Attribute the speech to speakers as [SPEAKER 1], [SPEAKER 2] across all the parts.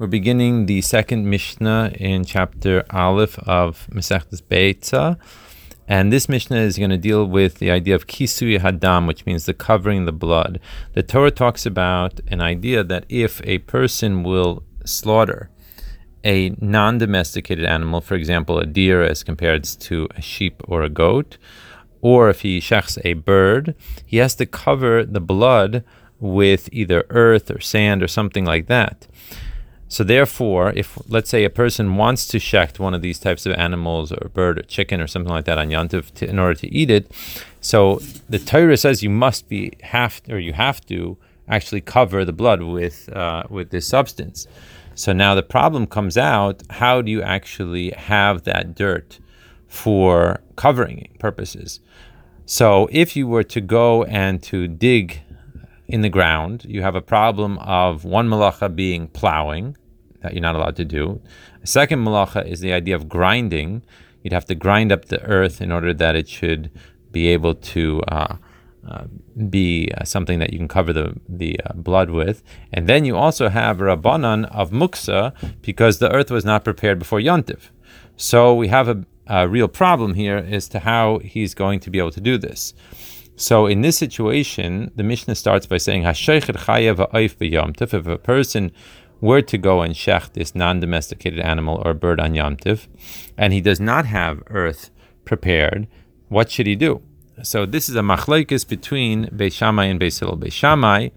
[SPEAKER 1] We're beginning the second Mishnah in chapter Aleph of Masechtas Beitza. And this Mishnah is going to deal with the idea of kisui hadam, which means the covering the blood. The Torah talks about an idea that if a person will slaughter a non-domesticated animal, for example, a deer as compared to a sheep or a goat, or if he shechs a bird, he has to cover the blood with either earth or sand or something like that. So therefore, if let's say a person wants to shecht one of these types of animals or bird or chicken or something like that on Yantiv to, in order to eat it, so the Torah says you must be have or you have to actually cover the blood with uh, with this substance. So now the problem comes out: how do you actually have that dirt for covering purposes? So if you were to go and to dig in the ground, you have a problem of one malacha being plowing, that you're not allowed to do. A second malacha is the idea of grinding. You'd have to grind up the earth in order that it should be able to uh, uh, be uh, something that you can cover the the uh, blood with. And then you also have rabbanan of muksa because the earth was not prepared before yontiv. So we have a, a real problem here as to how he's going to be able to do this. So in this situation, the Mishnah starts by saying, If a person were to go and shech this non-domesticated animal or bird on Yom Tiv, and he does not have earth prepared, what should he do? So this is a machlekes between Beis Shammai and Beis Hillel. Beis Shammai,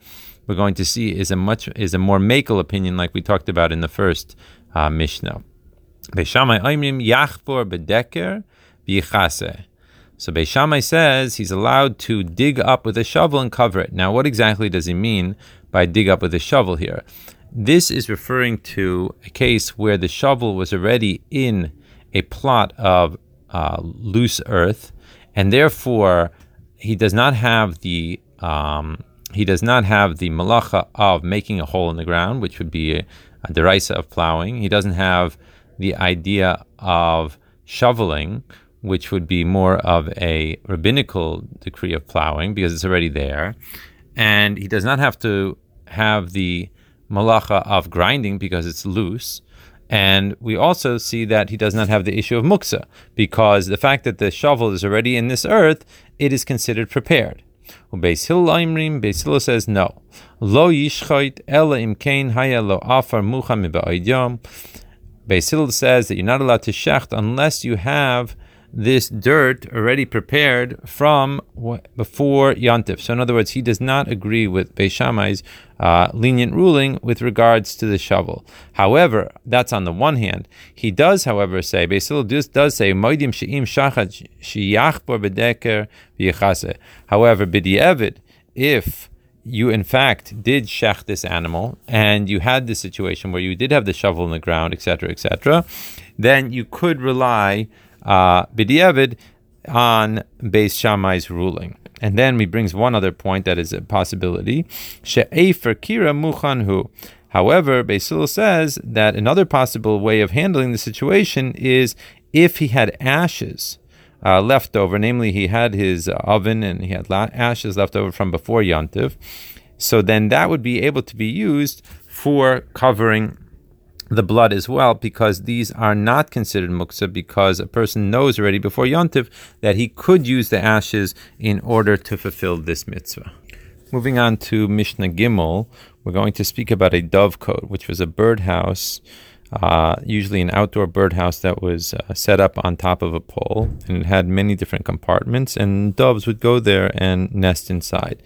[SPEAKER 1] we're going to see, is a much is a more makel opinion, like we talked about in the first uh, Mishnah. Beis Shammai oimrim yachbor bedeker v'yichase. So Beis Shammai says he's allowed to dig up with a shovel and cover it. Now, what exactly does he mean by dig up with a shovel here? This is referring to a case where the shovel was already in a plot of uh, loose earth, and therefore he does not have the um, he does not have the malacha of making a hole in the ground, which would be a, a deraisa of plowing. He doesn't have the idea of shoveling, which would be more of a rabbinical decree of plowing because it's already there, and he does not have to have the malacha of grinding because it's loose. And we also see that he does not have the issue of muksa because the fact that the shovel is already in this earth, it is considered prepared. Beis Hillel says no. Lo yishchait ela imkein haya lo afar mucha miba'idyom. Beis Hillel says that you're not allowed to shecht unless you have this dirt already prepared from before Yantif. So, in other words, he does not agree with Beis Shammai's uh, lenient ruling with regards to the shovel. However, that's on the one hand. He does, however, say Beis does, say Sheim V'Yechase. However, if you in fact did shech this animal and you had the situation where you did have the shovel in the ground, etc., etc., then you could rely uh, on Beis Shammai's ruling. And then he brings one other point that is a possibility. She'efer kira muchanhu. However, Hillel says that another possible way of handling the situation is if he had ashes uh, left over, namely he had his oven and he had ashes left over from before Yontiv, so then that would be able to be used for covering the blood as well, because these are not considered muksa, because a person knows already before yontiv that he could use the ashes in order to fulfill this mitzvah. Moving on to Mishnah Gimel, we're going to speak about a dovecote, which was a birdhouse, uh, usually an outdoor birdhouse that was uh, set up on top of a pole, and it had many different compartments, and doves would go there and nest inside.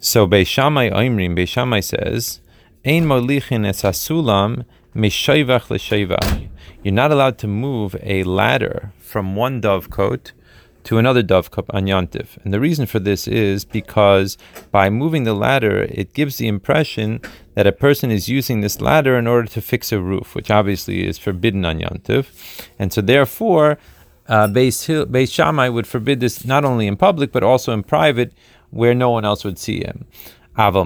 [SPEAKER 1] So Beis Shammai Oimrim, Beis Shammai says, Ein molichin es hasulam mishavach You're not allowed to move a ladder from one dovecote to another dovecote on Yontif. And the reason for this is because by moving the ladder, it gives the impression that a person is using this ladder in order to fix a roof, which obviously is forbidden on Yontif. And so therefore, uh, Beis, Beis Shammai would forbid this not only in public, but also in private, where no one else would see him. However,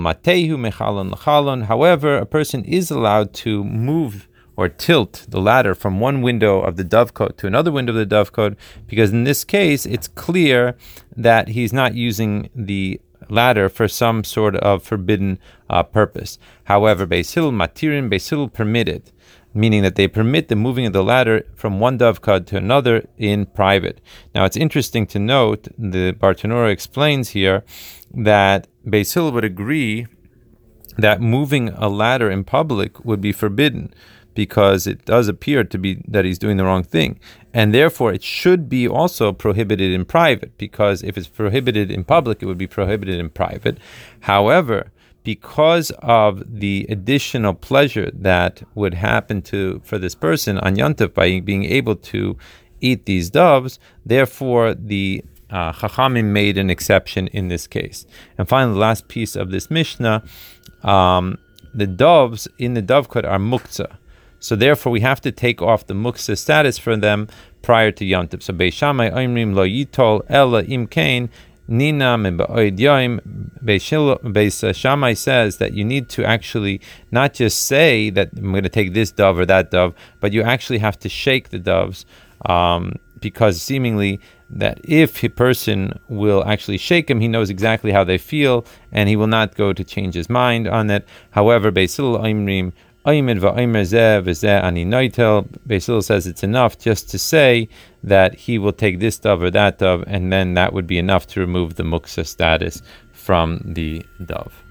[SPEAKER 1] a person is allowed to move or tilt the ladder from one window of the dovecote to another window of the dovecote, because in this case, it's clear that he's not using the ladder for some sort of forbidden uh, purpose. However, Beis matirin, Beis permitted meaning that they permit the moving of the ladder from one dovecot to another in private. Now, it's interesting to note the Bartenura explains here that Beis would agree that moving a ladder in public would be forbidden because it does appear to be that he's doing the wrong thing. And therefore, it should be also prohibited in private because if it's prohibited in public, it would be prohibited in private. However, because of the additional pleasure that would happen to for this person on Yantif by being able to eat these doves, therefore the uh, Chachamim made an exception in this case. And finally, the last piece of this Mishnah, um, the doves in the dovecot are muktzah. So therefore, we have to take off the muktzah status for them prior to Yantif. So Beis Shammai Oimrim Lo Yitol Ella Im Kain Nina Beis Shammai says that you need to actually not just say that I'm going to take this dove or that dove, but you actually have to shake the doves um, because seemingly that if a person will actually shake him, he knows exactly how they feel and he will not go to change his mind on it. However, Beis Hillel Oimrim Beis Hillel says it's enough just to say that he will take this dove or that dove, and then that would be enough to remove the muksa status from the dove.